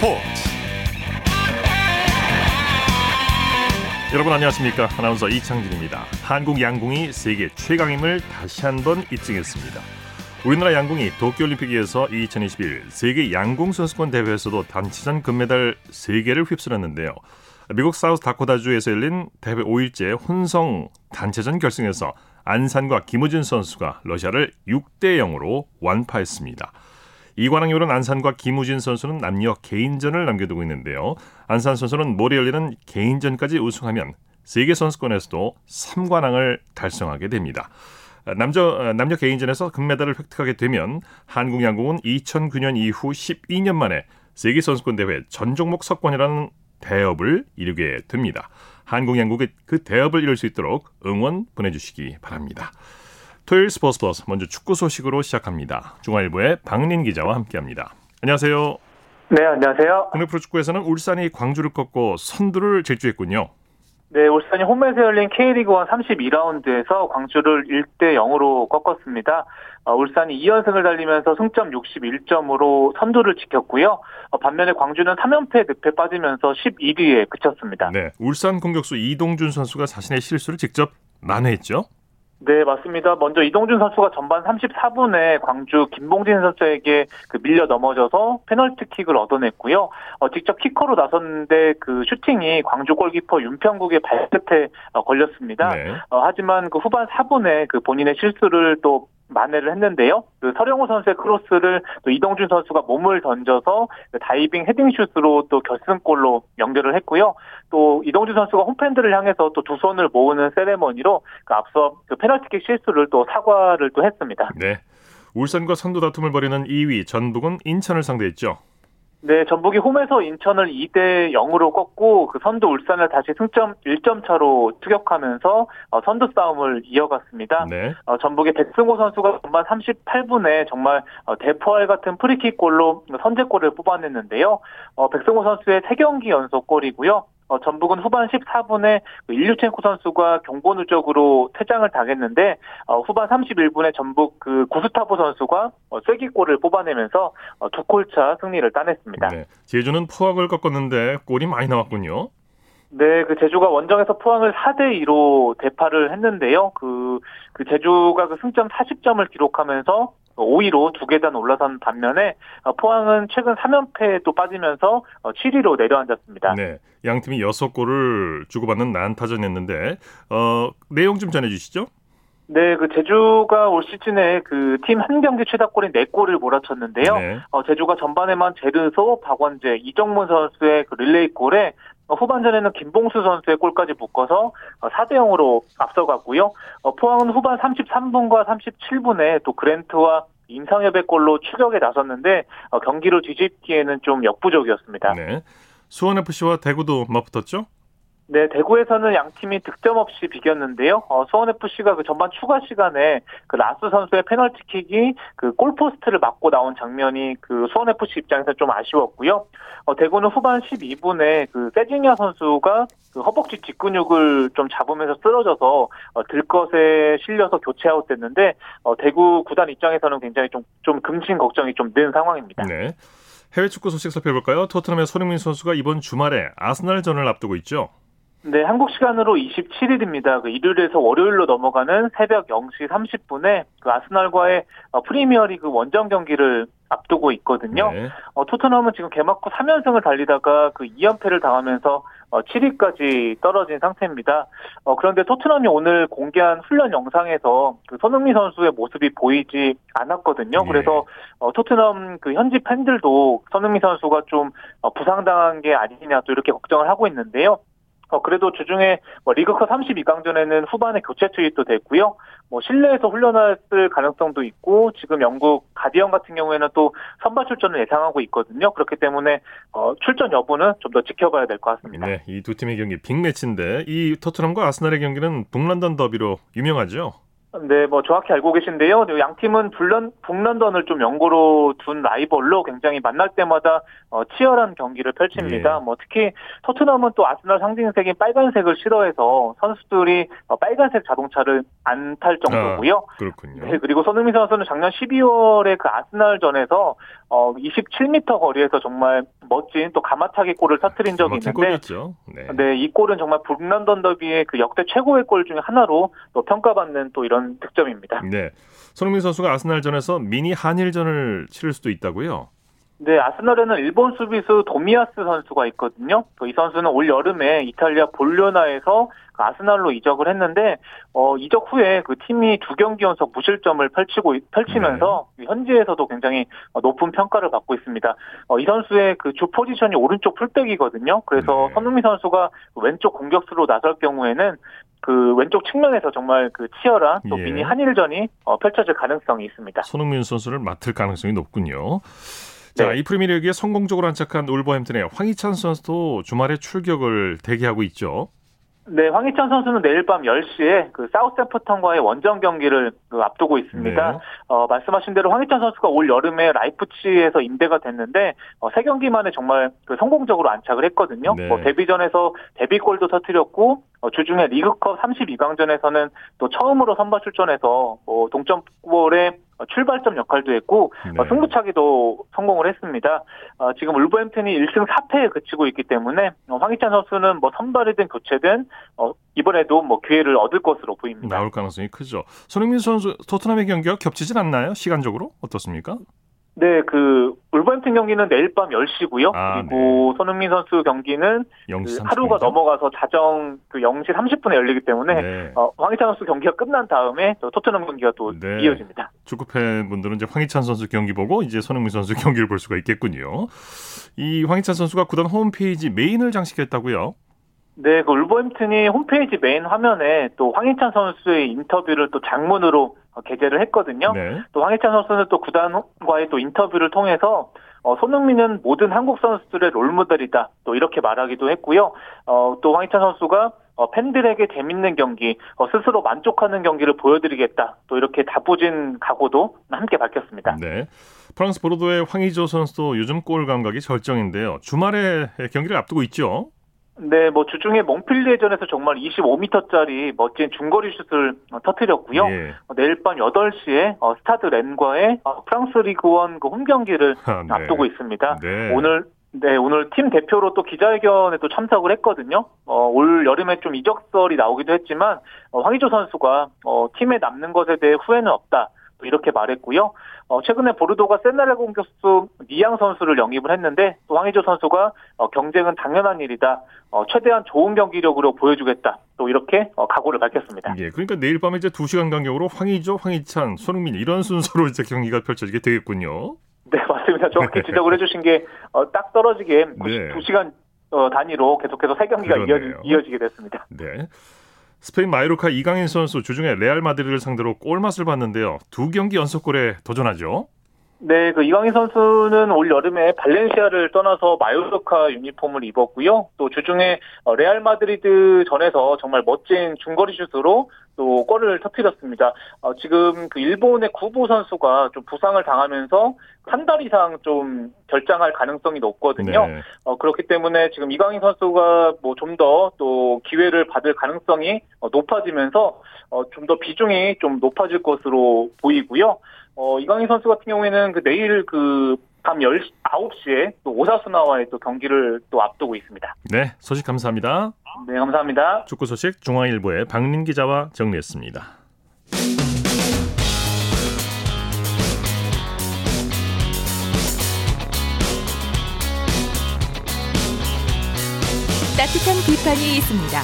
스포츠. 여러분 안녕하십니까? 아나운서 이창진입니다. 한국 양궁이 세계 최강임을 다시 한번 입증했습니다. 우리나라 양궁이 도쿄올림픽에서 2021 세계 양궁 선수권 대회에서도 단체전 금메달 3개를 휩쓸었는데요. 미국 사우스 다코다주에서 열린 대회 5일째 혼성 단체전 결승에서 안산과 김우진 선수가 러시아를 6대 0으로 완파했습니다. 이관왕이 오른 안산과 김우진 선수는 남녀 개인전을 남겨두고 있는데요. 안산 선수는 모레 열리는 개인전까지 우승하면 세계 선수권에서도 3관왕을 달성하게 됩니다. 남자 남녀 개인전에서 금메달을 획득하게 되면 한국 양궁은 2009년 이후 12년 만에 세계 선수권 대회 전 종목 석권이라는 대업을 이루게 됩니다. 한국 양국의 그 대업을 이룰 수 있도록 응원 보내주시기 바랍니다. 토요일 스포츠 플러스 먼저 축구 소식으로 시작합니다. 중앙일보의 박린 기자와 함께합니다. 안녕하세요. 네, 안녕하세요. 국내 프로축구에서는 울산이 광주를 꺾고 선두를 질주했군요. 네, 울산이 홈에서 열린 K리그1 32라운드에서 광주를 1대 0으로 꺾었습니다. 어, 울산이 2연승을 달리면서 승점 61점으로 선두를 지켰고요. 어, 반면에 광주는 3연패 늪에 빠지면서 11위에 그쳤습니다. 네, 울산 공격수 이동준 선수가 자신의 실수를 직접 만회했죠. 네, 맞습니다. 먼저 이동준 선수가 전반 34분에 광주 김봉진 선수에게 그 밀려 넘어져서 페널티킥을 얻어냈고요. 어, 직접 키커로 나섰는데 그 슈팅이 광주 골키퍼 윤평국의 발끝에 어, 걸렸습니다. 네. 어, 하지만 그 후반 4분에 그 본인의 실수를 또 만회를 했는데요. 그 설영우 선수의 크로스를 또 이동준 선수가 몸을 던져서 그 다이빙 헤딩슛으로 또 결승골로 연결을 했고요. 또 이동준 선수가 홈팬들을 향해서 또 두 손을 모으는 세레머니로 그 앞서 그 페널티킥 실수를 또 사과를 또 했습니다. 네. 울산과 선두 다툼을 벌이는 2위 전북은 인천을 상대했죠. 네, 전북이 홈에서 인천을 2대 0으로 꺾고 그 선두 울산을 다시 승점 1점 차로 추격하면서 어, 선두 싸움을 이어갔습니다. 네. 어, 전북의 백승호 선수가 전반 38분에 정말 어, 대포알 같은 프리킥 골로 선제골을 뽑아냈는데요. 어, 백승호 선수의 3경기 연속 골이고요. 어, 전북은 후반 14분에 그 일류첸코 선수가 경고 누적으로 퇴장을 당했는데 어, 후반 31분에 전북 그 구스타보 선수가 어, 쐐기골을 뽑아내면서 어, 두 골차 승리를 따냈습니다. 네. 제주는 포항을 꺾었는데 골이 많이 나왔군요. 네, 그 제주가 원정에서 포항을 4대 2로 대파를 했는데요. 그, 그 제주가 그 승점 40점을 기록하면서 5위로 두 계단 올라선 반면에 어, 포항은 최근 3연패에 빠지면서 7위로 어, 내려앉았습니다. 네, 양 팀이 6골을 주고받는 난타전이었는데 어, 내용 좀 전해 주시죠. 네, 그 제주가 올 시즌에 그 팀 한 경기 최다골인 4골을 몰아쳤는데요. 네. 어, 제주가 전반에만 제르소, 박원재, 이정문 선수의 그 릴레이 골에 어, 후반전에는 김봉수 선수의 골까지 묶어서 4대 어, 0으로 앞서갔고요. 어, 포항은 후반 33분과 37분에 또 그랜트와 임상엽의 골로 추격에 나섰는데 경기를 뒤집기에는 좀 역부족이었습니다. 네. 수원FC와 대구도 맞붙었죠? 네, 대구에서는 양 팀이 득점 없이 비겼는데요. 어, 수원 FC가 그 전반 추가 시간에 그 라스 선수의 페널티킥이 그 골포스트를 맞고 나온 장면이 그 수원 FC 입장에서 좀 아쉬웠고요. 어, 대구는 후반 12분에 그 세징야 선수가 그 허벅지 뒷근육을 좀 잡으면서 쓰러져서 어, 들것에 실려서 교체 아웃됐는데 어, 대구 구단 입장에서는 굉장히 좀 좀 금신 걱정이 좀 는 상황입니다. 네. 해외 축구 소식 살펴볼까요? 토트넘의 손흥민 선수가 이번 주말에 아스날전을 앞두고 있죠. 네, 한국 시간으로 27일입니다. 그 일요일에서 월요일로 넘어가는 새벽 0시 30분에 그 아스날과의 어, 프리미어리그 원정 경기를 앞두고 있거든요. 네. 어, 토트넘은 지금 개막 후 3연승을 달리다가 그 2연패를 당하면서 어, 7위까지 떨어진 상태입니다. 어, 그런데 토트넘이 오늘 공개한 훈련 영상에서 그 손흥민 선수의 모습이 보이지 않았거든요. 네. 그래서 어, 토트넘 그 현지 팬들도 손흥민 선수가 좀 어, 부상당한 게 아니냐 또 이렇게 걱정을 하고 있는데요. 어, 그래도 주중에 뭐 리그컵 32강전에는 후반에 교체 투입도 됐고요. 뭐 실내에서 훈련했을 가능성도 있고 지금 영국 가디언 같은 경우에는 또 선발 출전을 예상하고 있거든요. 그렇기 때문에 어, 출전 여부는 좀 더 지켜봐야 될 것 같습니다. 네, 이 두 팀의 경기 빅매치인데 이 토트넘과 아스날의 경기는 북런던 더비로 유명하죠. 네, 뭐 정확히 알고 계신데요. 양 팀은 불런, 북런던을 좀 연고로 둔 라이벌로 굉장히 만날 때마다 어, 치열한 경기를 펼칩니다. 예. 뭐 특히 토트넘은 또 아스날 상징색인 빨간색을 싫어해서 선수들이 어, 빨간색 자동차를 안 탈 정도고요. 아, 그렇군요. 네, 그리고 손흥민 선수는 작년 12월에 그 아스날전에서 어, 27m 거리에서 정말 멋진 또 가마차기 골을 터트린 적이 있는데, 골이었죠. 네. 네, 이 골은 정말 북런던 더비의 그 역대 최고의 골 중에 하나로 또 평가받는 또 이런 득점입니다. 네, 손흥민 선수가 아스날전에서 미니 한일전을 치를 수도 있다고요? 네, 아스날에는 일본 수비수 도미아스 선수가 있거든요. 이 선수는 올 여름에 이탈리아 볼료나에서 그 아스날로 이적을 했는데 어, 이적 후에 그 팀이 두 경기 연속 무실점을 펼치고 펼치면서 네. 현지에서도 굉장히 높은 평가를 받고 있습니다. 어, 이 선수의 그 주 포지션이 오른쪽 풀백이거든요. 그래서 네. 손흥민 선수가 왼쪽 공격수로 나설 경우에는 그 왼쪽 측면에서 정말 그 치열한 또 예. 미니 한일전이 어, 펼쳐질 가능성이 있습니다. 손흥민 선수를 맡을 가능성이 높군요. 자, 네. 이 프리미어리그에 성공적으로 안착한 울버햄튼의 황희찬 선수도 주말에 출격을 대기하고 있죠. 네, 황희찬 선수는 내일 밤 10시에 그 사우스템프턴과의 원정 경기를 그 앞두고 있습니다. 네. 어, 말씀하신 대로 황희찬 선수가 올 여름에 라이프치에서 임대가 됐는데 어, 세 경기 만에 정말 그 성공적으로 안착을 했거든요. 네. 뭐 데뷔전에서 데뷔골도 터뜨렸고 어, 주중에 리그컵 32강전에서는 또 처음으로 선발 출전해서 뭐 동점골에 어, 출발점 역할도 했고 어, 네. 승부차기도 성공을 했습니다. 어, 지금 울버햄튼이 1승 4패에 그치고 있기 때문에 황희찬 선수는 뭐 선발이든 교체든 이번에도 뭐 기회를 얻을 것으로 보입니다. 나올 가능성이 크죠. 손흥민 선수 토트넘의 경기와 겹치진 않나요? 시간적으로 어떻습니까? 네, 그 울버햄튼 경기는 내일 밤 10시고요. 아, 그리고 네. 손흥민 선수 경기는 그 하루가 넘어가서 자정 그 0시 30분에 열리기 때문에 네. 어, 황희찬 선수 경기가 끝난 다음에 또 토트넘 경기가 또 네. 이어집니다. 축구 팬분들은 이제 황희찬 선수 경기 보고 이제 손흥민 선수 경기를 볼 수가 있겠군요. 이 황희찬 선수가 구단 홈페이지 메인을 장식했다고요? 네, 그 울버햄튼이 홈페이지 메인 화면에 또 황희찬 선수의 인터뷰를 또 장문으로 게재를 했거든요. 네. 또 황희찬 선수는 또 구단과의 또 인터뷰를 통해서 어, 손흥민은 모든 한국 선수들의 롤모델이다. 또 이렇게 말하기도 했고요. 어, 또 황희찬 선수가 어, 팬들에게 재밌는 경기, 어, 스스로 만족하는 경기를 보여드리겠다. 또 이렇게 다부진 각오도 함께 밝혔습니다. 네. 프랑스 보르도의 황희조 선수도 요즘 골 감각이 절정인데요. 주말에 경기를 앞두고 있죠. 네, 뭐 주중에 몽펠리에전에서 정말 25m짜리 멋진 중거리 슛을 터뜨렸고요. 예. 어, 내일 밤 8시에 어, 스타드 렌과의 어, 프랑스 리그원 그 홈 경기를 아, 네. 앞두고 있습니다. 네. 오늘 네, 오늘 팀 대표로 또 기자회견에 또 참석을 했거든요. 어, 올 여름에 좀 이적설이 나오기도 했지만 어, 황의조 선수가 어, 팀에 남는 것에 대해 후회는 없다. 이렇게 말했고요. 어, 최근에 보르도가 세네갈 공격수 니양 선수를 영입을 했는데 또 황의조 선수가 어, 경쟁은 당연한 일이다. 어, 최대한 좋은 경기력으로 보여주겠다. 또 이렇게 어, 각오를 밝혔습니다. 예, 그러니까 내일 밤에 이제 2시간 간격으로 황의조, 황희찬, 손흥민 이런 순서로 이제 경기가 펼쳐지게 되겠군요. 네, 맞습니다. 정확히 지적을 해주신 게 딱 어, 떨어지게 네. 2시간 어, 단위로 계속해서 세 경기가 이어지, 이어지게 됐습니다. 네. 스페인 마요르카 이강인 선수 주중에 레알 마드리드를 상대로 골맛을 봤는데요. 두 경기 연속골에 도전하죠. 네, 그 이강인 선수는 올 여름에 발렌시아를 떠나서 마요르카 유니폼을 입었고요. 또 주중에 어, 레알 마드리드 전에서 정말 멋진 중거리 슛으로 또 골을 터뜨렸습니다. 어, 지금 그 일본의 구보 선수가 좀 부상을 당하면서 한 달 이상 좀 결장할 가능성이 높거든요. 네. 어, 그렇기 때문에 지금 이강인 선수가 뭐 좀 더 또 기회를 받을 가능성이 어, 높아지면서 어, 좀 더 비중이 좀 높아질 것으로 보이고요. 어, 이강인 선수 같은 경우에는 그 내일 그 밤 10시, 9시에 또 오사스나와의 또 경기를 또 앞두고 있습니다. 네, 소식 감사합니다. 네, 감사합니다. 축구 소식 중앙일보의 박민 기자와 정리했습니다. 따뜻한 비판이 있습니다.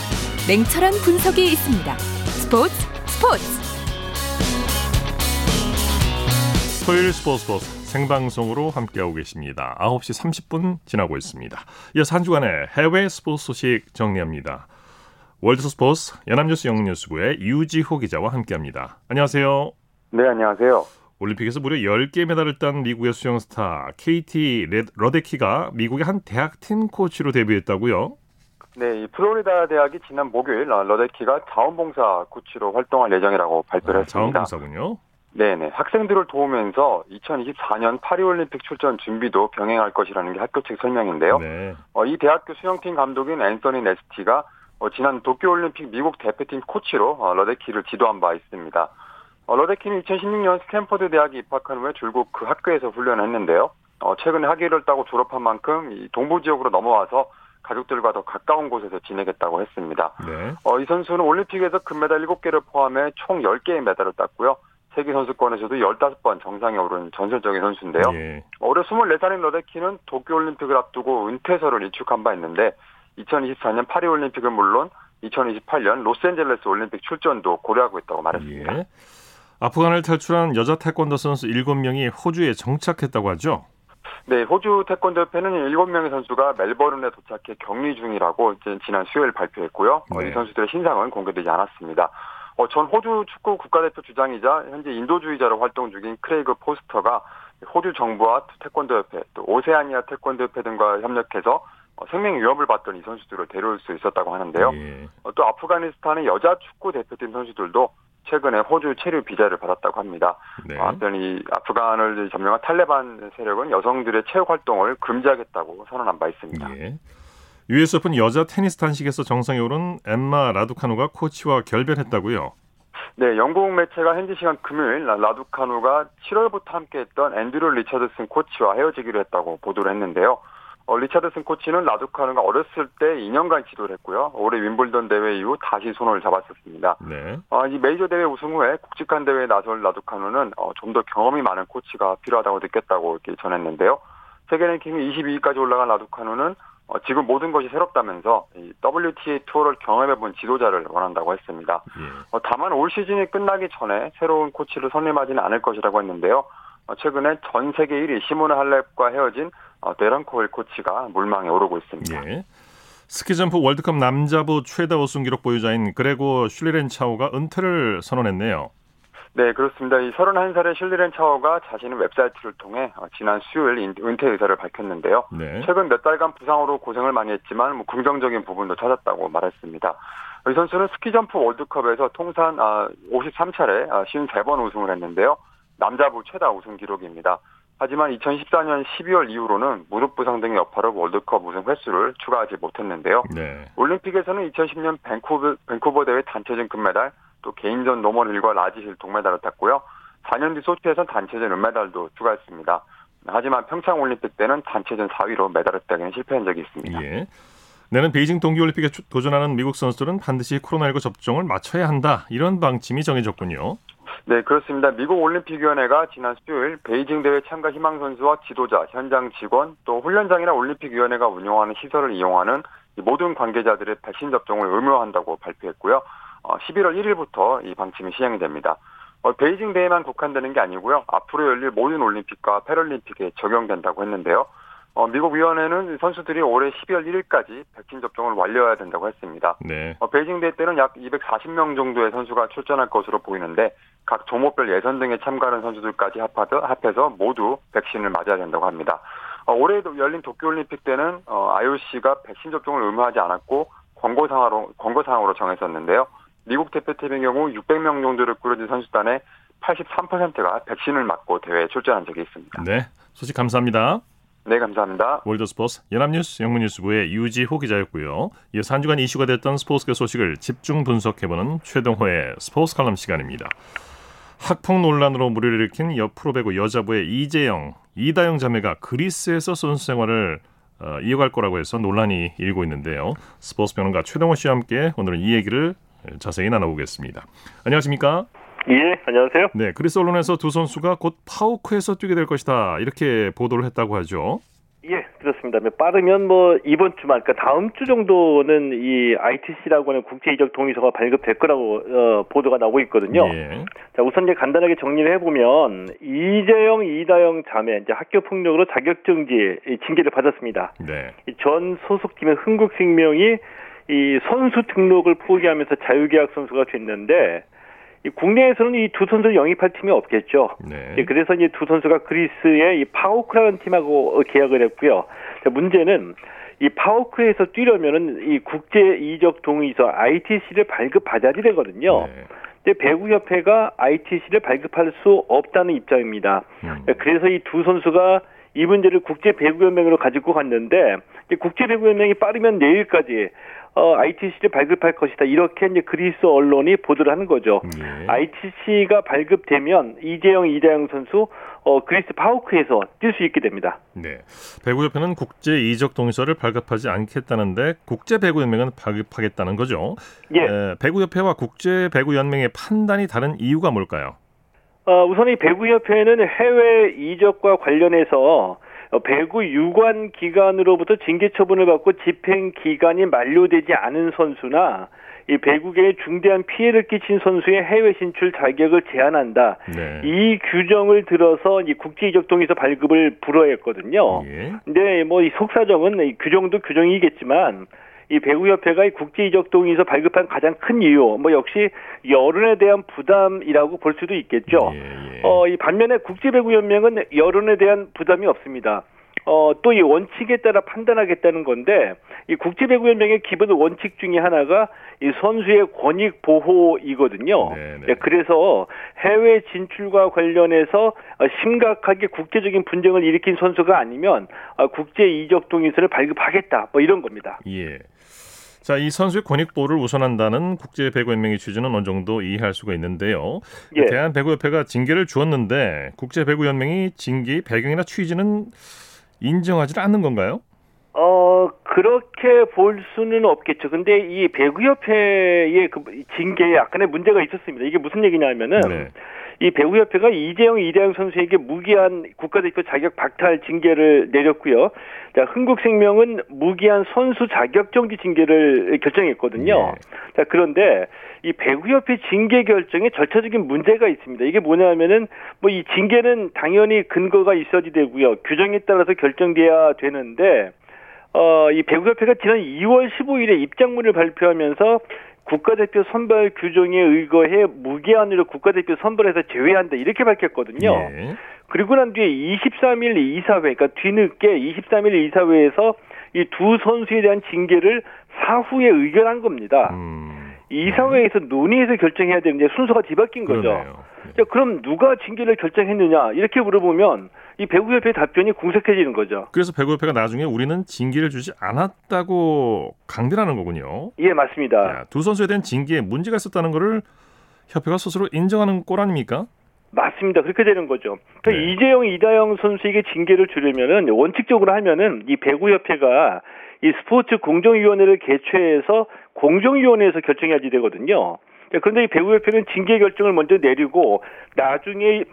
냉철한 분석이 있습니다. 스포츠 스포츠 토요일 스포츠 스포츠 생방송으로 함께하고 계십니다. 9시 30분 지나고 있습니다. 이어서 한 주간의 해외 스포츠 소식 정리합니다. 월드 스포츠 연합뉴스 영문뉴스부의 유지호 기자와 함께합니다. 안녕하세요. 네, 안녕하세요. 올림픽에서 무려 10개 메달을 딴 미국의 수영 스타 KT 러데키가 미국의 한 대학 팀 코치로 데뷔했다고요? 네, 이 플로리다 대학이 지난 목요일 러데키가 자원봉사 코치로 활동할 예정이라고 발표를 아, 했습니다. 자원봉사군요. 네네. 학생들을 도우면서 2024년 파리올림픽 출전 준비도 병행할 것이라는 게 학교 측 설명인데요. 네. 어, 이 대학교 수영팀 감독인 앤서니 네스티가 어, 지난 도쿄올림픽 미국 대표팀 코치로 어, 러데키를 지도한 바 있습니다. 어, 러데키는 2016년 스탠퍼드 대학에 입학한 후에 줄곧 그 학교에서 훈련을 했는데요. 어, 최근에 학위를 따고 졸업한 만큼 이 동부 지역으로 넘어와서 가족들과 더 가까운 곳에서 지내겠다고 했습니다. 네. 어, 이 선수는 올림픽에서 금메달 7개를 포함해 총 10개의 메달을 땄고요. 세계 선수권에서도 15번 정상에 오른 전설적인 선수인데요. 예. 올해 24살인 러데키는 도쿄올림픽을 앞두고 은퇴설을 일축한 바 있는데 2024년 파리올림픽은 물론 2028년 로스앤젤레스 올림픽 출전도 고려하고 있다고 말했습니다. 예. 아프간을 탈출한 여자 태권도 선수 7명이 호주에 정착했다고 하죠. 네, 호주 태권도 협회는 7명의 선수가 멜버른에 도착해 격리 중이라고 지난 수요일 발표했고요. 어, 네. 이 선수들의 신상은 공개되지 않았습니다. 어, 전 호주 축구 국가대표 주장이자 현재 인도주의자로 활동 중인 크레이그 포스터가 호주 정부와 태권도 협회, 또 오세아니아 태권도 협회 등과 협력해서 어, 생명 위협을 받던 이 선수들을 데려올 수 있었다고 하는데요. 예. 어, 또 아프가니스탄의 여자 축구 대표팀 선수들도 최근에 호주 체류 비자를 받았다고 합니다. 네. 어, 한편 이 아프간을 점령한 탈레반 세력은 여성들의 체육 활동을 금지하겠다고 선언한 바 있습니다. 예. US 오픈 여자 테니스 단식에서 정상에 오른 엠마 라두카누가 코치와 결별했다고요. 네, 영국 매체가 현지 시간 금요일 라- 라두카누가 7월부터 함께했던 앤드류 리처드슨 코치와 헤어지기로 했다고 보도를 했는데요. 어, 리처드슨 코치는 라두카누가 어렸을 때 2년간 지도를 했고요. 올해 윈블던 대회 이후 다시 손을 잡았었습니다. 네. 어, 이 메이저 대회 우승 후에 국직한 대회에 나설 라두카누는 어, 좀 더 경험이 많은 코치가 필요하다고 느꼈다고 이렇게 전했는데요. 세계 랭킹 22위까지 올라간 라두카누는 어, 지금 모든 것이 새롭다면서 이 WTA 투어를 경험해본 지도자를 원한다고 했습니다. 예. 어, 다만 올 시즌이 끝나기 전에 새로운 코치를 선임하지는 않을 것이라고 했는데요. 어, 최근에 전 세계 1위 시모나 할렙과 헤어진 어, 대런 케이힐 코치가 물망에 오르고 있습니다. 예. 스키점프 월드컵 남자부 최다 우승 기록 보유자인 그레고어 슐리렌차워가 은퇴를 선언했네요. 네, 그렇습니다. 이 31살의 슐리렌차워가 자신의 웹사이트를 통해 어, 지난 수요일 인- 은퇴 의사를 밝혔는데요. 네. 최근 몇 달간 부상으로 고생을 많이 했지만 뭐 긍정적인 부분도 찾았다고 말했습니다. 이 선수는 스키 점프 월드컵에서 통산 53차례 53번 우승을 했는데요. 남자부 최다 우승 기록입니다. 하지만 2014년 12월 이후로는 무릎 부상 등의 여파로 월드컵 우승 횟수를 추가하지 못했는데요. 네. 올림픽에서는 2010년 밴쿠버, 밴쿠버 대회 단체전 금메달, 또 개인전 노멀힐과 라지힐 동메달을 땄고요. 4년 뒤 소치에선 단체전 은메달도 추가했습니다. 하지만 평창 올림픽 때는 단체전 4위로 메달을 따기는 실패한 적이 있습니다. 예. 내년 베이징 동계올림픽에 주- 도전하는 미국 선수들은 반드시 코로나19 접종을 마쳐야 한다. 이런 방침이 정해졌군요. 네, 그렇습니다. 미국 올림픽위원회가 지난 수요일 베이징 대회 참가 희망 선수와 지도자, 현장 직원, 또 훈련장이나 올림픽위원회가 운영하는 시설을 이용하는 이 모든 관계자들의 백신 접종을 의무화한다고 발표했고요. 어, 11월 1일부터 이 방침이 시행이 됩니다. 어, 베이징 대회만 국한되는 게 아니고요. 앞으로 열릴 모든 올림픽과 패럴림픽에 적용된다고 했는데요. 어, 미국 위원회는 선수들이 올해 12월 1일까지 백신 접종을 완료해야 된다고 했습니다. 네. 어, 베이징 대회 때는 약 240명 정도의 선수가 출전할 것으로 보이는데 각 종목별 예선 등에 참가하는 선수들까지 합하더, 합해서 모두 백신을 맞아야 된다고 합니다. 어, 올해 열린 도쿄올림픽 때는 어, IOC가 백신 접종을 의무하지 않았고 권고사항으로, 권고사항으로 정했었는데요. 미국 대표팀의 경우 600명 정도를 꾸려진 선수단의 83%가 백신을 맞고 대회에 출전한 적이 있습니다. 네. 소식 감사합니다. 네, 감사합니다. 월드스포츠 연합뉴스 영문뉴스부의 유지호 기자였고요. 이어서 한 주간 이슈가 됐던 스포츠계 소식을 집중 분석해보는 최동호의 스포츠 칼럼 시간입니다. 학폭 논란으로 물의를 일으킨 여프로배구 여자부의 이재영, 이다영 자매가 그리스에서 선수 생활을 어, 이어갈 거라고 해서 논란이 일고 있는데요. 스포츠 평론가 최동호 씨와 함께 오늘은 이 얘기를 자세히 나눠보겠습니다. 안녕하십니까? 예, 안녕하세요. 네, 그리스 언론에서 두 선수가 곧 파우크에서 뛰게 될 것이다 이렇게 보도를 했다고 하죠. 예, 그렇습니다. 빠르면 뭐 이번 주말, 그러니까 다음 주 정도는 이 ITC라고 하는 국제 이적 동의서가 발급될 거라고 어, 보도가 나오고 있거든요. 예. 자, 우선 이제 간단하게 정리를 해보면 이재영, 이다영 자매 이제 학교 폭력으로 자격정지 징계를 받았습니다. 네. 이전 소속팀의 흥국생명이 이 선수 등록을 포기하면서 자유계약 선수가 됐는데 이 국내에서는 이 두 선수를 영입할 팀이 없겠죠. 네. 예, 그래서 이제 두 선수가 그리스의 이 파오크라는 팀하고 계약을 했고요. 자, 문제는 이 파워크에서 뛰려면은 이 국제 이적 동의서 ITC를 발급받아야 되거든요. 네. 근데 배구협회가 ITC를 발급할 수 없다는 입장입니다. 음. 그래서 이 두 선수가 이 문제를 국제 배구연맹으로 가지고 갔는데 국제 배구연맹이 빠르면 내일까지 어, ITC를 발급할 것이다. 이렇게 이제 그리스 언론이 보도를 하는 거죠. 예. ITC가 발급되면 이재영, 이다영 선수 어, 그리스 파우크에서 뛸 수 있게 됩니다. 네. 배구협회는 국제 이적 동의서를 발급하지 않겠다는데 국제 배구연맹은 발급하겠다는 거죠. 예. 에, 배구협회와 국제 배구연맹의 판단이 다른 이유가 뭘까요? 어, 우선 이 배구협회는 해외 이적과 관련해서 어, 배구 유관 기관으로부터 징계 처분을 받고 집행 기간이 만료되지 않은 선수나 이 배구계에 중대한 피해를 끼친 선수의 해외 진출 자격을 제한한다. 네. 이 규정을 들어서 이 국제 이적 동의서 발급을 불허했거든요. 예. 근데 뭐 이 속사정은 이 규정도 규정이겠지만 이 배구협회가 이 국제이적 동의서 발급한 가장 큰 이유, 뭐 역시 여론에 대한 부담이라고 볼 수도 있겠죠. 예, 예. 어, 이 반면에 국제배구연맹은 여론에 대한 부담이 없습니다. 어, 또 이 원칙에 따라 판단하겠다는 건데, 이 국제배구연맹의 기본 원칙 중에 하나가 이 선수의 권익 보호이거든요. 네, 네. 그래서 해외 진출과 관련해서 심각하게 국제적인 분쟁을 일으킨 선수가 아니면 국제 이적 동의서를 발급하겠다. 뭐 이런 겁니다. 예. 자, 이 선수의 권익 보호를 우선한다는 국제 배구 연맹의 취지는 어느 정도 이해할 수가 있는데요. 예. 대한 배구협회가 징계를 주었는데 국제 배구 연맹이 징계 배경이나 취지는 인정하지 않는 건가요? 어, 그렇게 볼 수는 없겠죠. 근데 이 배구협회의 그 징계에 약간의 문제가 있었습니다. 이게 무슨 얘기냐면은 네. 이 배구협회가 이재영, 이대영 선수에게 무기한 국가대표 자격 박탈 징계를 내렸고요. 자, 흥국생명은 무기한 선수 자격 정지 징계를 결정했거든요. 네. 자, 그런데 이 배구협회 징계 결정에 절차적인 문제가 있습니다. 이게 뭐냐면은 뭐 이 징계는 당연히 근거가 있어야 되고요. 규정에 따라서 결정돼야 되는데 어, 이 배구협회가 지난 2월 15일에 입장문을 발표하면서 국가대표 선발 규정에 의거해 무기한으로 국가대표 선발에서 제외한다 이렇게 밝혔거든요. 예. 그리고 난 뒤에 23일 이사회, 그러니까 뒤늦게 23일 이사회에서 이 두 선수에 대한 징계를 사후에 의결한 겁니다. 음. 이사회에서 논의해서 결정해야 되는데 순서가 뒤바뀐 거죠. 네. 자, 그럼 누가 징계를 결정했느냐 이렇게 물어보면 이 배구협회 답변이 공색해지는 거죠. 그래서 배구협회가 나중에 우리는 징계를 주지 않았다고 강변하는 거군요. 예, 맞습니다. 야, 두 선수에 대한 징계에 문제가 있었다는 것을 협회가 스스로 인정하는 꼴 아닙니까? 맞습니다. 그렇게 되는 거죠. 그러니까 네. 이재영, 이다영 선수에게 징계를 주려면은 원칙적으로 하면은 이 배구협회가 이 스포츠 공정위원회를 개최해서 공정위원회에서 결정해야지 되거든요. 그런데 이 배구협회는 징계 결정을 먼저 내리고 나중에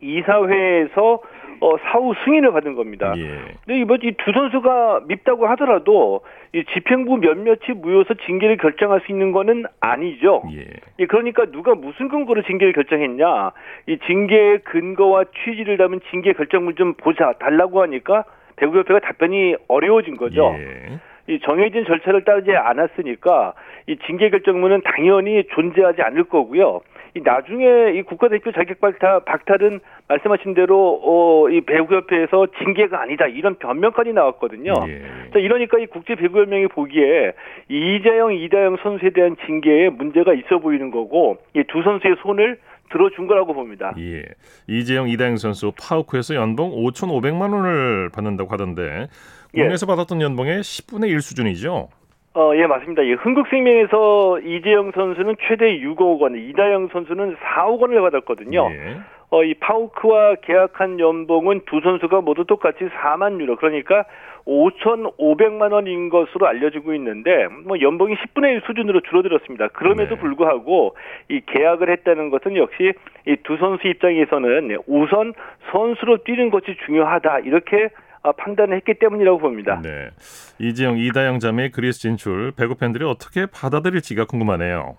이사회에서 어, 사후 승인을 받은 겁니다. 예. 근데 이번 이두 선수가 밉다고 하더라도 이 집행부 몇몇이 무효서 징계를 결정할 수 있는 거는 아니죠. 예. 예. 그러니까 누가 무슨 근거로 징계를 결정했냐? 이 징계의 근거와 취지를 담은 징계 결정물 좀 보자 달라고 하니까 배구협회가 답변이 어려워진 거죠. 예. 이 정해진 절차를 따르지 않았으니까 이 징계 결정문은 당연히 존재하지 않을 거고요. 이 나중에 이 국가대표 자격 박탈, 박탈은 말씀하신 대로 어, 이 배구협회에서 징계가 아니다 이런 변명까지 나왔거든요. 예. 자, 이러니까 이 국제 배구연맹이 보기에 이재영, 이다영 선수에 대한 징계에 문제가 있어 보이는 거고 이 두 선수의 손을 들어준 거라고 봅니다. 예. 이재영, 이다영 선수 파우크에서 연봉 5,500만 원을 받는다고 하던데 국내에서 예. 받았던 연봉의 10분의 1 수준이죠. 어, 예, 맞습니다. 예, 흥국생명에서 이재영 선수는 최대 6억 원, 이다영 선수는 4억 원을 받았거든요. 예. 어, 이 파우크와 계약한 연봉은 두 선수가 모두 똑같이 4만 유로, 그러니까 5,500만 원인 것으로 알려지고 있는데, 뭐 연봉이 10분의 1 수준으로 줄어들었습니다. 그럼에도 네. 불구하고 이 계약을 했다는 것은 역시 이 두 선수 입장에서는 우선 선수로 뛰는 것이 중요하다 이렇게 아, 판단을 했기 때문이라고 봅니다. 네. 이지영, 이다영 자매의 그리스 진출 배구 팬들이 어떻게 받아들일지가 궁금하네요.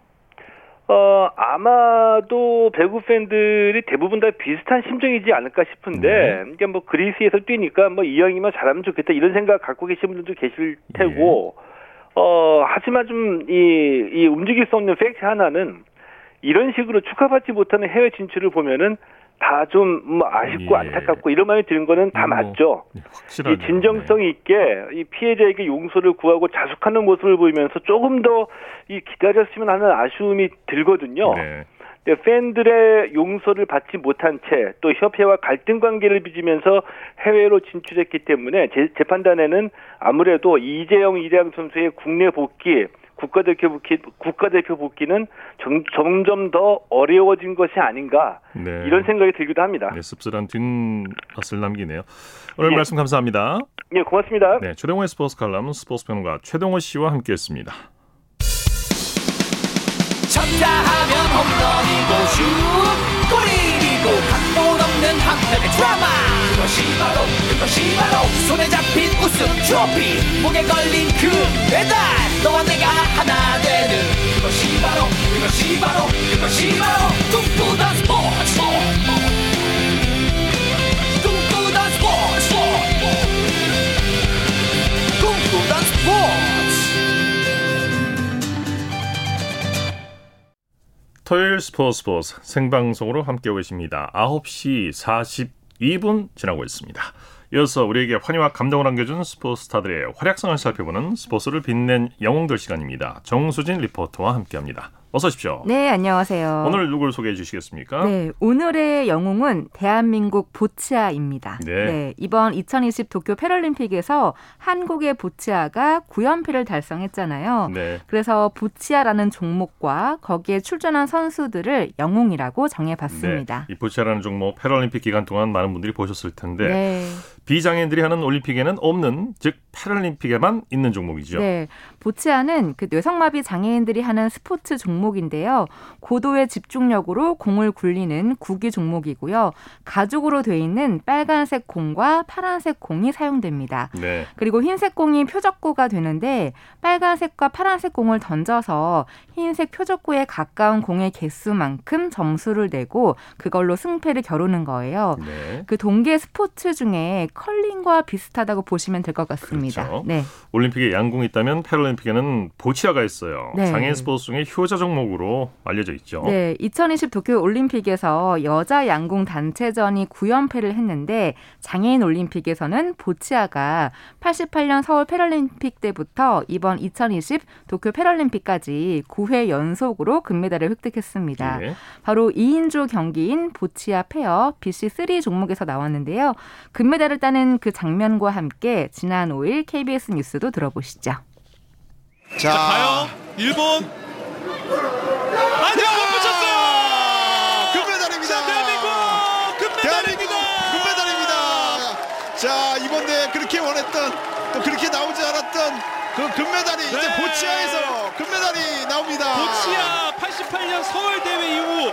어, 아마도 배구 팬들이 대부분 다 비슷한 심정이지 않을까 싶은데, 네. 이게 뭐 그리스에서 뛰니까 뭐 이영이만 잘하면 좋겠다 이런 생각 갖고 계신 분들도 계실 테고, 네. 어, 하지만 좀 이, 이 움직일 수 없는 팩트 하나는 이런 식으로 축하받지 못하는 해외 진출을 보면은 다 좀 뭐 아쉽고 예. 안타깝고 이런 마음이 드는 거는 다 뭐, 맞죠. 이 진정성 네. 있게 이 피해자에게 용서를 구하고 자숙하는 모습을 보이면서 조금 더 이 기다렸으면 하는 아쉬움이 들거든요. 네. 팬들의 용서를 받지 못한 채 또 협회와 갈등 관계를 빚으면서 해외로 진출했기 때문에 제, 재판단에는 아무래도 이재영 이대양 선수의 국내 복귀 국가대표 복귀 국가대표 복귀는 점, 점점 더 어려워진 것이 아닌가 네. 이런 생각이 들기도 합니다. 네, 씁쓸한 뒷맛을 남기네요. 오늘 예. 말씀 감사합니다. 네, 고맙습니다. 네, 최동호의 스포츠 칼럼 스포츠 평론가 최동호 씨와 함께했습니다. 쳤다 하면 홈런이고 슛 골이고 각본 없는 한편의 드라마 그것이 바로 그것이 바로. 손에 잡힌 우승 트로피. 목에 걸린 그 배달. 너와 내가 하나 되는 그것이 바로 그것이 바로 그것이 바로. 꿈꾸던 스포츠 꿈꾸던 스포츠 꿈꾸던 스포츠. 토요일 스포츠 스포츠 생방송으로 함께하고 계십니다. 9시 42분 지나고 있습니다. 이어서 우리에게 환희와 감동을 안겨준 스포츠 스타들의 활약상을 살펴보는 스포츠를 빛낸 영웅들 시간입니다. 정수진 리포터와 함께합니다. 어서 오십시오. 네, 안녕하세요. 오늘 누굴 소개해 주시겠습니까? 네, 오늘의 영웅은 대한민국 보치아입니다. 네. 네 이번 2020 도쿄 패럴림픽에서 한국의 보치아가 9연패를 달성했잖아요. 네. 그래서 보치아라는 종목과 거기에 출전한 선수들을 영웅이라고 정해봤습니다. 네. 이 보치아라는 종목 패럴림픽 기간 동안 많은 분들이 보셨을 텐데 네. 비장애인들이 하는 올림픽에는 없는 즉 패럴림픽에만 있는 종목이죠. 네. 보치아는 그 뇌성마비 장애인들이 하는 스포츠 종목인데요. 고도의 집중력으로 공을 굴리는 구기 종목이고요. 가죽으로 돼 있는 빨간색 공과 파란색 공이 사용됩니다. 네. 그리고 흰색 공이 표적구가 되는데 빨간색과 파란색 공을 던져서 흰색 표적구에 가까운 공의 개수만큼 점수를 내고 그걸로 승패를 겨루는 거예요. 네. 그 동계 스포츠 중에 컬링과 비슷하다고 보시면 될 것 같습니다. 그렇죠. 네. 올림픽에 양궁이 있다면 패럴림 픽에는 보치아가 있어요. 네. 장애인 스포츠 중에 효자 종목으로 알려져 있죠. 네, 2020 도쿄 올림픽에서 여자 양궁 단체전이 9연패를 했는데 장애인 올림픽에서는 보치아가 88년 서울 패럴림픽 때부터 이번 2020 도쿄 패럴림픽까지 9회 연속으로 금메달을 획득했습니다. 네. 바로 2인조 경기인 보치아 페어 BC3 종목에서 나왔는데요. 금메달을 따는 그 장면과 함께 지난 5일 KBS 뉴스도 들어보시죠. 자, 자 가요. 일본. 아니, 못 붙였어요. 금메달입니다. 대한민국 금메달입니다. 금메달입니다. 자, 이번 대회 그렇게 원했던 또 그렇게 나오지 않았던 그 금메달이 네. 이제 보치아에서 금메달이 나옵니다. 보치아 88년 서울 대회 이후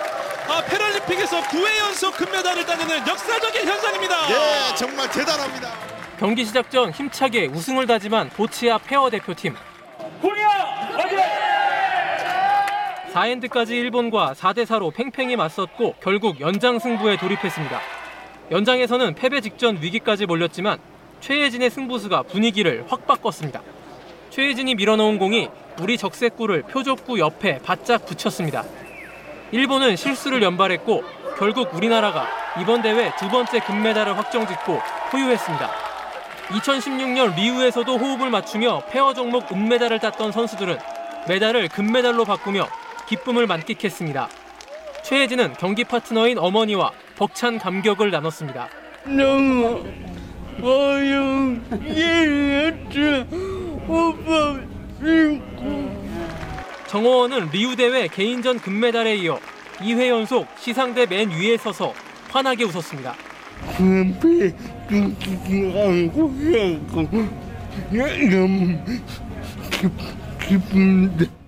아, 패럴림픽에서 9회 연속 금메달을 따내는 역사적인 현장입니다. 예, 정말 대단합니다. 경기 시작 전 힘차게 우승을 다짐한 보치아 페어 대표팀. 코리아 화이팅! 4엔드까지 일본과 4대 4로 팽팽히 맞섰고 결국 연장 승부에 돌입했습니다. 연장에서는 패배 직전 위기까지 몰렸지만 최혜진의 승부수가 분위기를 확 바꿨습니다. 최혜진이 밀어넣은 공이 우리 적색구를 표적구 옆에 바짝 붙였습니다. 일본은 실수를 연발했고 결국 우리나라가 이번 대회 두 번째 금메달을 확정짓고 포유했습니다. 2016년 리우에서도 호흡을 맞추며 페어 종목 은메달을 땄던 선수들은 메달을 금메달로 바꾸며 기쁨을 만끽했습니다. 최혜진은 경기 파트너인 어머니와 벅찬 감격을 나눴습니다. 너무 어영이었죠. 오빠 정호원은 리우 대회 개인전 금메달에 이어 2회 연속 시상대 맨 위에 서서 환하게 웃었습니다. 기쁜데.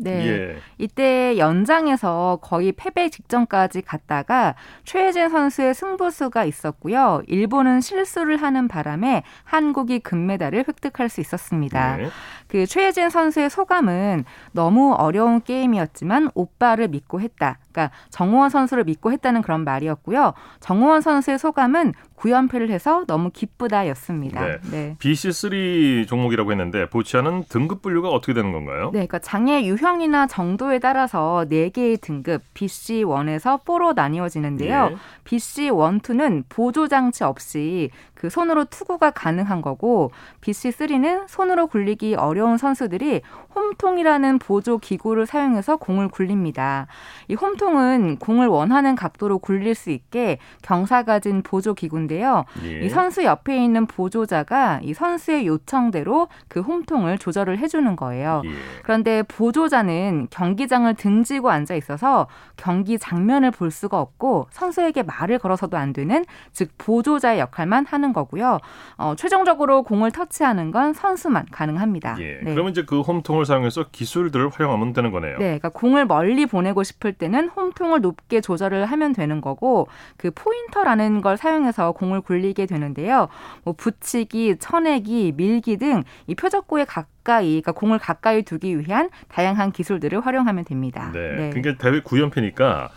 네. 예. 이때 연장에서 거의 패배 직전까지 갔다가 최혜진 선수의 승부수가 있었고요. 일본은 실수를 하는 바람에 한국이 금메달을 획득할 수 있었습니다. 네. 그 최혜진 선수의 소감은 너무 어려운 게임이었지만 오빠를 믿고 했다. 그러니까 정우원 선수를 믿고 했다는 그런 말이었고요. 정우원 선수의 소감은 9연패를 해서 너무 기쁘다였습니다. 네. 네. BC3 종목이라고 했는데 보치아는 등급 분류가 어떻게 되는 건가요? 네, 그러니까 장애 유형이나 정도에 따라서 4개의 등급 BC1에서 4로 나뉘어지는데요. 예. BC1, 2는 보조 장치 없이 그 손으로 투구가 가능한 거고 BC3는 손으로 굴리기 어려 운 선수들이 홈통이라는 보조 기구를 사용해서 공을 굴립니다. 이 홈통은 공을 원하는 각도로 굴릴 수 있게 경사 가 진 보조 기구인데요. 예. 이 선수 옆에 있는 보조자가 이 선수의 요청대로 그 홈통을 조절을 해주는 거예요. 예. 그런데 보조자는 경기장을 등지고 앉아 있어서 경기 장면을 볼 수가 없고 선수에게 말을 걸어서도 안 되는 즉 보조자의 역할만 하는 거고요. 어, 최종적으로 공을 터치하는 건 선수만 가능합니다. 예. 네. 그러면 이제 그 홈통을 사용해서 기술들을 활용하면 되는 거네요. 네, 그러니까 공을 멀리 보내고 싶을 때는 홈통을 높게 조절을 하면 되는 거고 그 포인터라는 걸 사용해서 공을 굴리게 되는데요. 뭐 붙이기, 쳐내기, 밀기 등 이 표적구에 가까이, 그러니까 공을 가까이 두기 위한 다양한 기술들을 활용하면 됩니다. 네, 네. 그러니까 대회 9연패니까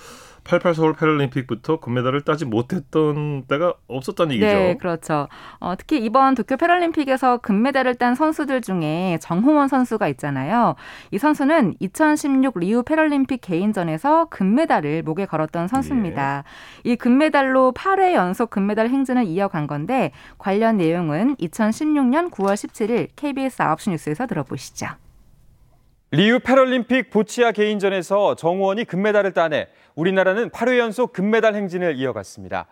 88 서울 패럴림픽부터 금메달을 따지 못했던 때가 없었다는 얘기죠. 네, 그렇죠. 어, 특히 이번 도쿄 패럴림픽에서 금메달을 딴 선수들 중에 정홍원 선수가 있잖아요. 이 선수는 2016 리우 패럴림픽 개인전에서 금메달을 목에 걸었던 선수입니다. 예. 이 금메달로 8회 연속 금메달 행진을 이어간 건데 관련 내용은 2016년 9월 17일 KBS 9시 뉴스에서 들어보시죠. 리우 패럴림픽 보치아 개인전에서 정호원이 금메달을 따내 우리나라는 8회 연속 금메달 행진을 이어갔습니다.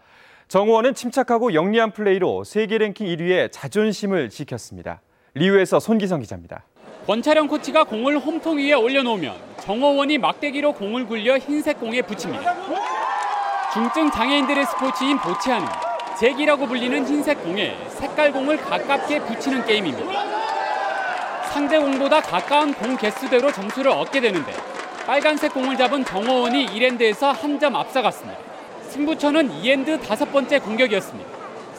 정호원은 침착하고 영리한 플레이로 세계 랭킹 1위의 자존심을 지켰습니다. 리우에서 손기성 기자입니다. 권차령 코치가 공을 홈통 위에 올려놓으면 정호원이 막대기로 공을 굴려 흰색 공에 붙입니다. 중증 장애인들의 스포츠인 보치아는 잭이라고 불리는 흰색 공에 색깔 공을 가깝게 붙이는 게임입니다. 상대 공보다 가까운 공 개수대로 점수를 얻게 되는데 빨간색 공을 잡은 정호원이 1엔드에서 한 점 앞서갔습니다. 승부처는 2엔드 다섯 번째 공격이었습니다.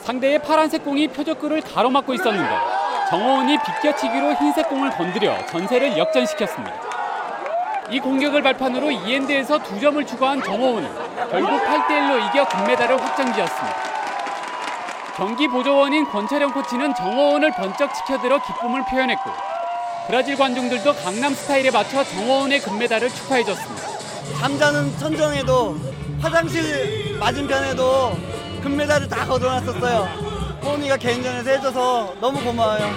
상대의 파란색 공이 표적구를 가로막고 있었는데 정호원이 비껴치기로 흰색 공을 건드려 전세를 역전시켰습니다. 이 공격을 발판으로 2엔드에서 두 점을 추가한 정호원은 결국 8대1로 이겨 금메달을 확정지었습니다. 경기 보조원인 권철영 코치는 정호원을 번쩍 지켜들어 기쁨을 표현했고 브라질 관중들도 강남 스타일에 맞춰 정호원의 금메달을 축하해줬습니다. 잠자는 천정에도 화장실 맞은편에도 금메달을 다 거둬놨었어요. 호은이가 개인전에서 해줘서 너무 고마워요.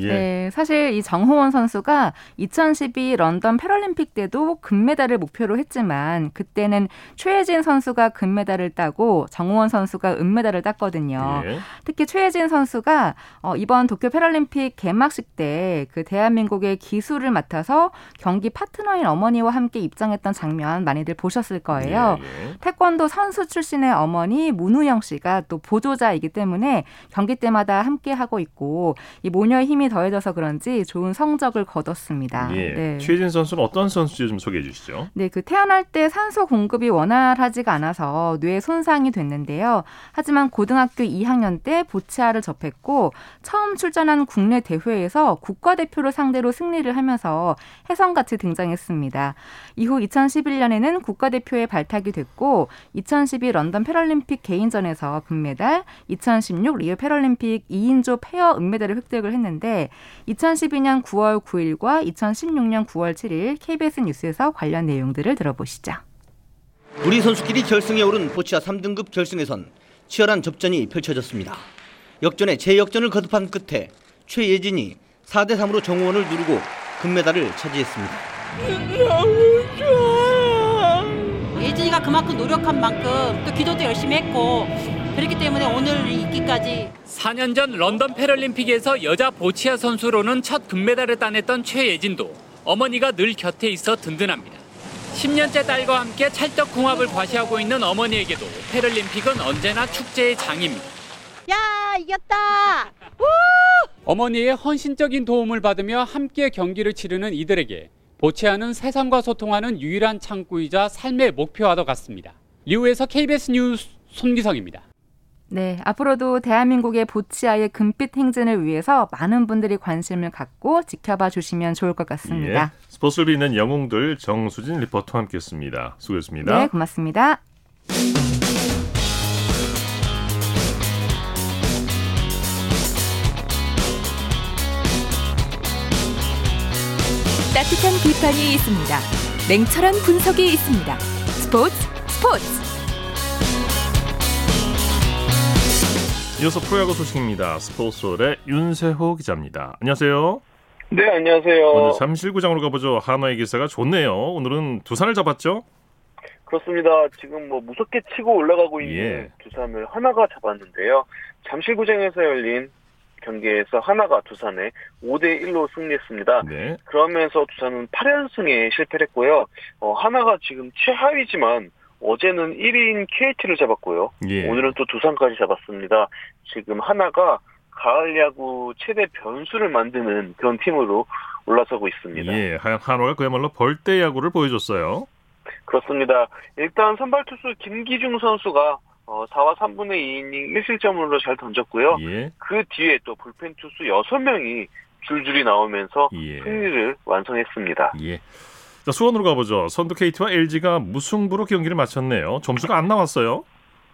예. 네, 사실 이 정호원 선수가 2012 런던 패럴림픽 때도 금메달을 목표로 했지만 그때는 최혜진 선수가 금메달을 따고 정호원 선수가 은메달을 땄거든요. 예. 특히 최혜진 선수가 어, 이번 도쿄 패럴림픽 개막식 때 그 대한민국의 기술을 맡아서 경기 파트너인 어머니와 함께 입장했던 장면 많이들 보셨을 거예요. 예, 예. 태권도 선수 출신의 어머니 문우영 씨가 또 보조자이기 때문에 경기 때마다 함께 하고 있고 이 모녀의 힘이 힘이 더해져서 그런지 좋은 성적을 거뒀습니다. 예. 네. 최진 선수는 어떤 선수인지 좀 소개해 주시죠. 네, 그 태어날 때 산소 공급이 원활하지가 않아서 뇌 손상이 됐는데요. 하지만 고등학교 2학년 때 보치아를 접했고 처음 출전한 국내 대회에서 국가대표를 상대로 승리를 하면서 혜성같이 등장했습니다. 이후 2011년에는 국가대표에 발탁이 됐고 2012 런던 패럴림픽 개인전에서 금메달, 2016 리우 패럴림픽 2인조 페어 은메달을 획득을 했는데 2012년 9월 9일과 2016년 9월 7일 KBS 뉴스에서 관련 내용들을 들어보시죠. 우리 선수끼리 결승에 오른 보치아 3등급 결승에선 치열한 접전이 펼쳐졌습니다. 역전에 재역전을 거듭한 끝에 최예진이 4대 3으로 정호원을 누르고 금메달을 차지했습니다. 너무 좋아요. 예진이가 그만큼 노력한 만큼 또 기도도 열심히 했고 그렇기 때문에 오늘 있기까지 4년 전 런던 패럴림픽에서 여자 보치아 선수로는 첫 금메달을 따냈던 최예진도 어머니가 늘 곁에 있어 든든합니다. 10년째 딸과 함께 찰떡 궁합을 과시하고 있는 어머니에게도 패럴림픽은 언제나 축제의 장입니다. 야 이겼다! 우! 어머니의 헌신적인 도움을 받으며 함께 경기를 치르는 이들에게 보치아는 세상과 소통하는 유일한 창구이자 삶의 목표와도 같습니다. 리우에서 KBS 뉴스 손기성입니다. 네, 앞으로도 대한민국의 보치아의 금빛 행진을 위해서 많은 분들이 관심을 갖고 지켜봐 주시면 좋을 것 같습니다. 예, 스포츠를 빛낸 영웅들 정수진 리포터와 함께했습니다. 수고했습니다. 네, 고맙습니다. 따뜻한 비판이 있습니다. 냉철한 분석이 있습니다. 스포츠 스포츠 이어서 프로야구 소식입니다. 스포츠홀의 윤세호 기자입니다. 안녕하세요. 네, 안녕하세요. 오늘 잠실구장으로 가보죠. 한화의 기세가 좋네요. 오늘은 두산을 잡았죠? 그렇습니다. 지금 뭐 무섭게 치고 올라가고 있는 예. 두산을 하나가 잡았는데요. 잠실구장에서 열린 경기에서 하나가 두산에 5대 1로 승리했습니다. 네. 그러면서 두산은 8연승에 실패를 했고요. 어, 하나가 지금 최하위지만 어제는 1위인 KT를 잡았고요. 예. 오늘은 또 두산까지 잡았습니다. 지금 하나가 가을 야구 최대 변수를 만드는 그런 팀으로 올라서고 있습니다. 예, 한화가 그야말로 벌떼 야구를 보여줬어요. 그렇습니다. 일단 선발 투수 김기중 선수가 어, 4와 3분의 2이닝 1실점으로 잘 던졌고요. 예. 그 뒤에 또 불펜 투수 6명이 줄줄이 나오면서 예. 승리를 완성했습니다. 예. 자, 수원으로 가보죠. 선두 KT와 LG가 무승부로 경기를 마쳤네요. 점수가 안 나왔어요.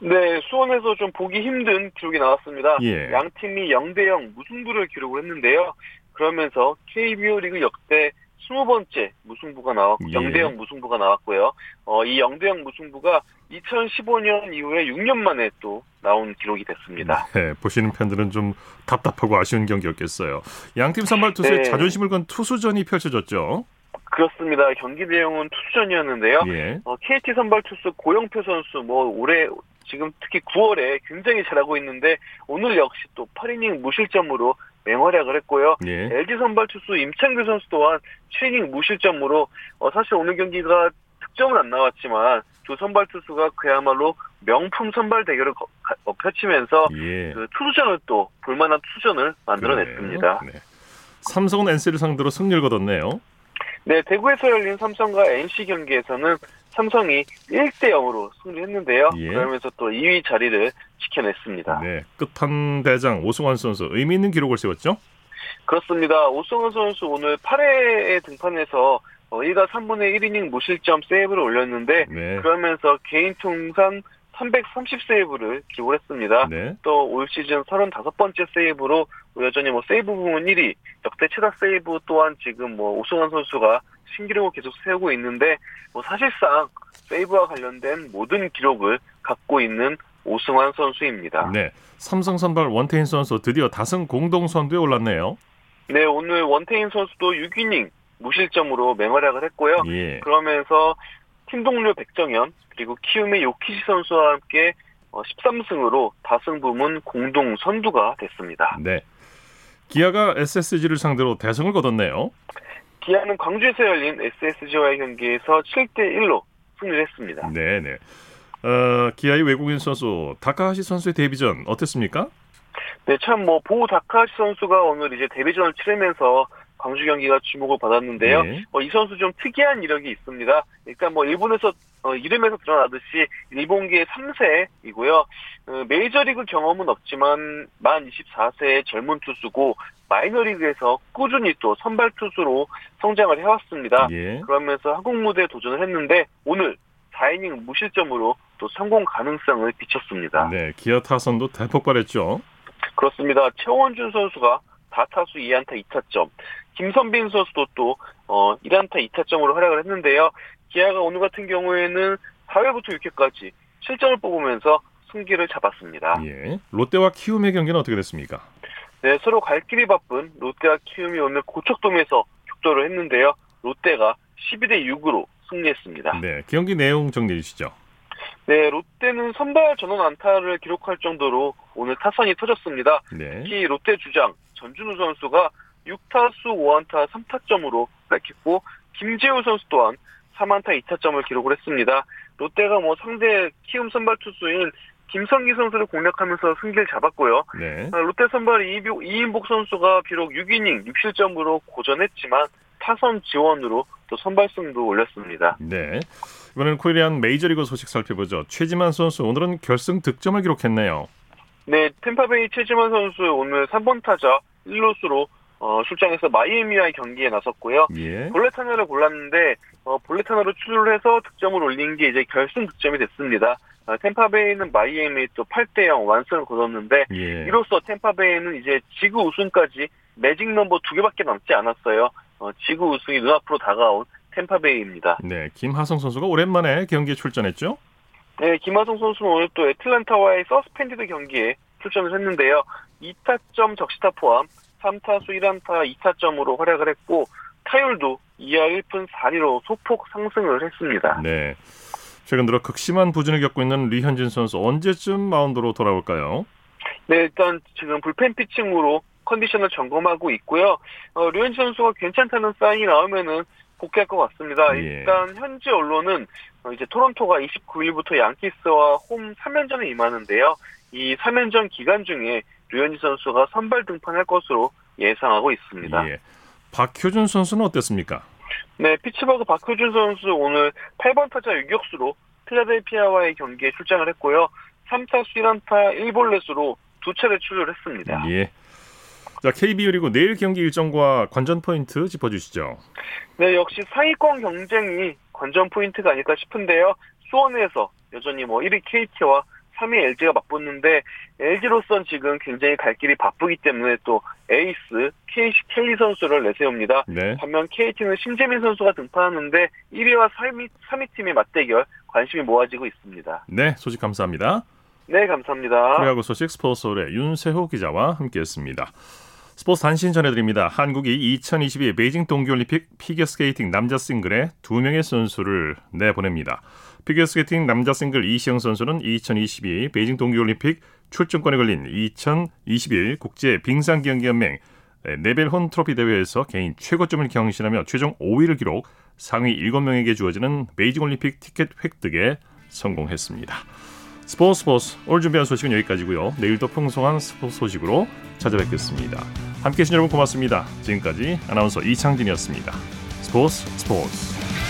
네, 수원에서 좀 보기 힘든 기록이 나왔습니다. 예. 양 팀이 0대 0 무승부를 기록을 했는데요. 그러면서 KBO 리그 역대 20번째 무승부가 나왔고 예. 0대 0 무승부가 나왔고요. 어, 이 0대 0 무승부가 2015년 이후에 6년 만에 또 나온 기록이 됐습니다. 네, 보시는 팬들은 좀 답답하고 아쉬운 경기였겠어요. 양팀 선발 투수의 네. 자존심을 건 투수전이 펼쳐졌죠. 그렇습니다. 경기 내용은 투수전이었는데요. 예. 어, KT 선발 투수 고영표 선수 뭐 올해 지금 특히 9월에 굉장히 잘하고 있는데 오늘 역시 또 8이닝 무실점으로 맹활약을 했고요. 예. LG 선발 투수 임창규 선수 또한 7이닝 무실점으로 어, 사실 오늘 경기가 득점은 안 나왔지만 두 선발 투수가 그야말로 명품 선발 대결을 거, 어, 펼치면서 예. 그 투수전을 또 볼만한 투수전을 만들어냈습니다. 네. 삼성은 NC를 상대로 승리를 거뒀네요. 네, 대구에서 열린 삼성과 NC 경기에서는 삼성이 1대 0으로 승리했는데요. 예. 그러면서 또 2위 자리를 지켜냈습니다. 네, 끝판 대장 오승환 선수 의미 있는 기록을 세웠죠? 그렇습니다. 오승환 선수 오늘 8회에 등판해서 1가 어, 3분의 1이닝 무실점 세이브를 올렸는데 네. 그러면서 개인 통산 330 세이브를 기록을 했습니다. 네. 또올 시즌 35번째 세이브로 여전히 뭐 세이브 부문 1위, 역대 최다 세이브 또한 지금 뭐 오승환 선수가 신기록을 계속 세우고 있는데 뭐 사실상 세이브와 관련된 모든 기록을 갖고 있는 오승환 선수입니다. 네. 삼성 선발 원태인 선수 드디어 다승 공동 선두에 올랐네요. 네, 오늘 원태인 선수도 6이닝 무실점으로 맹활약을 했고요. 예. 그러면서 팀 동료 백정현 그리고 키움의 요키시 선수와 함께 13승으로 어, 다승 부문 공동 선두가 됐습니다. 네. 기아가 SSG를 상대로 대승을 거뒀네요. 기아는 광주에서 열린 SSG와의 경기에서 7대 1로 승리를 했습니다. 네, 네. 어, 기아의 외국인 선수 다카하시 선수의 데뷔전 어땠습니까? 네, 참 뭐 보우 다카하시 선수가 오늘 이제 데뷔전을 치르면서 광주 경기가 주목을 받았는데요. 네. 어, 이 선수 좀 특이한 이력이 있습니다. 일단 뭐 일본에서 어, 이름에서 드러나듯이 일본계 3세이고요. 어, 메이저리그 경험은 없지만 만 24세의 젊은 투수고 마이너리그에서 꾸준히 또 선발 투수로 성장을 해왔습니다. 예. 그러면서 한국 무대에 도전을 했는데 오늘 4이닝 무실점으로 또 성공 가능성을 비쳤습니다. 네, 기아 타선도 대폭발했죠. 그렇습니다. 최원준 선수가 다타수 2안타 2타점, 김선빈 선수도 또 어, 1안타 2타점으로 활약을 했는데요. 기아가 오늘 같은 경우에는 4회부터 6회까지 7점을 뽑으면서 승기를 잡았습니다. 예. 롯데와 키움의 경기는 어떻게 됐습니까? 네, 서로 갈 길이 바쁜 롯데와 키움이 오늘 고척돔에서 격돌을 했는데요. 롯데가 12대 6으로 승리했습니다. 네, 경기 내용 정리해 주시죠. 네, 롯데는 선발 전원 안타를 기록할 정도로 오늘 타선이 터졌습니다. 네. 특히 롯데 주장 전준우 선수가 6타수 5안타 3타점으로 활약했고 김재우 선수 또한 3안타 2타점을 기록을 했습니다. 롯데가 뭐 상대 키움 선발 투수인 김성기 선수를 공략하면서 승기를 잡았고요. 네. 아, 롯데 선발 이인복 선수가 비록 6이닝 6실점으로 고전했지만 타선 지원으로 또 선발승도 올렸습니다. 네. 이번에는 코리안 메이저리그 소식 살펴보죠. 최지만 선수 오늘은 결승 득점을 기록했네요. 네, 템파베이 최지만 선수 오늘 3번 타자 1루수로 어, 출장에서 마이애미와의 경기에 나섰고요. 예. 볼넷 하나를 골랐는데 어, 볼넷 하나로 출루를 해서 득점을 올린 게 이제 결승 득점이 됐습니다. 어, 템파베이는 마이애미 또 8대 0 완승을 거뒀는데 예. 이로써 템파베이는 이제 지구 우승까지 매직 넘버 두 개밖에 남지 않았어요. 어, 지구 우승이 눈앞으로 다가온 템파베이입니다. 네, 김하성 선수가 오랜만에 경기에 출전했죠? 네, 김하성 선수는 오늘 또 애틀란타와의 suspended 경기에 출전을 했는데요. 2타점 적시타 포함 3타수 1안타 2타점으로 활약을 했고 타율도 2할 1푼 4리로 소폭 상승을 했습니다. 네. 최근 들어 극심한 부진을 겪고 있는 류현진 선수 언제쯤 마운드로 돌아올까요? 네, 일단 지금 불펜 피칭으로 컨디션을 점검하고 있고요. 어, 류현진 선수가 괜찮다는 사인이 나오면은 복귀할 것 같습니다. 예. 일단 현지 언론은 어, 이제 토론토가 29일부터 양키스와 홈 3연전에 임하는데요. 이 3연전 기간 중에 류현진 선수가 선발 등판할 것으로 예상하고 있습니다. 예. 박효준 선수는 어땠습니까? 네, 피츠버그 박효준 선수 오늘 8번 타자 유격수로 필라델피아와의 경기에 출장을 했고요. 3타수 1안타 1볼넷으로 두 차례 출루를 했습니다. 예. 자, KBO 리그 내일 경기 일정과 관전 포인트 짚어주시죠. 네, 역시 상위권 경쟁이 관전 포인트가 아닐까 싶은데요. 수원에서 여전히 뭐 1위 KT와 3위 LG가 맞붙는데 LG로선 지금 굉장히 갈 길이 바쁘기 때문에 또 에이스 케이시 켈리 선수를 내세웁니다. 네. 반면 KT는 심재민 선수가 등판하는데 1위와 3위, 3위 팀의 맞대결 관심이 모아지고 있습니다. 네, 소식 감사합니다. 네, 감사합니다. 프로야구 소식 스포츠서울의 윤세호 기자와 함께했습니다. 스포츠 단신 전해드립니다. 한국이 2022 베이징 동계올림픽 피겨스케이팅 남자 싱글에 두 명의 선수를 내보냅니다. 피겨스케이팅 남자 싱글 이시형 선수는 2022 베이징 동계올림픽 출전권에 걸린 2021 국제 빙상경기연맹 네벨혼 트로피 대회에서 개인 최고점을 경신하며 최종 5위를 기록 상위 7명에게 주어지는 베이징 올림픽 티켓 획득에 성공했습니다. 스포츠 스포츠 오늘 준비한 소식은 여기까지고요. 내일도 풍성한 스포츠 소식으로 찾아뵙겠습니다. 함께해 주신 여러분 고맙습니다. 지금까지 아나운서 이창진이었습니다. 스포츠 스포츠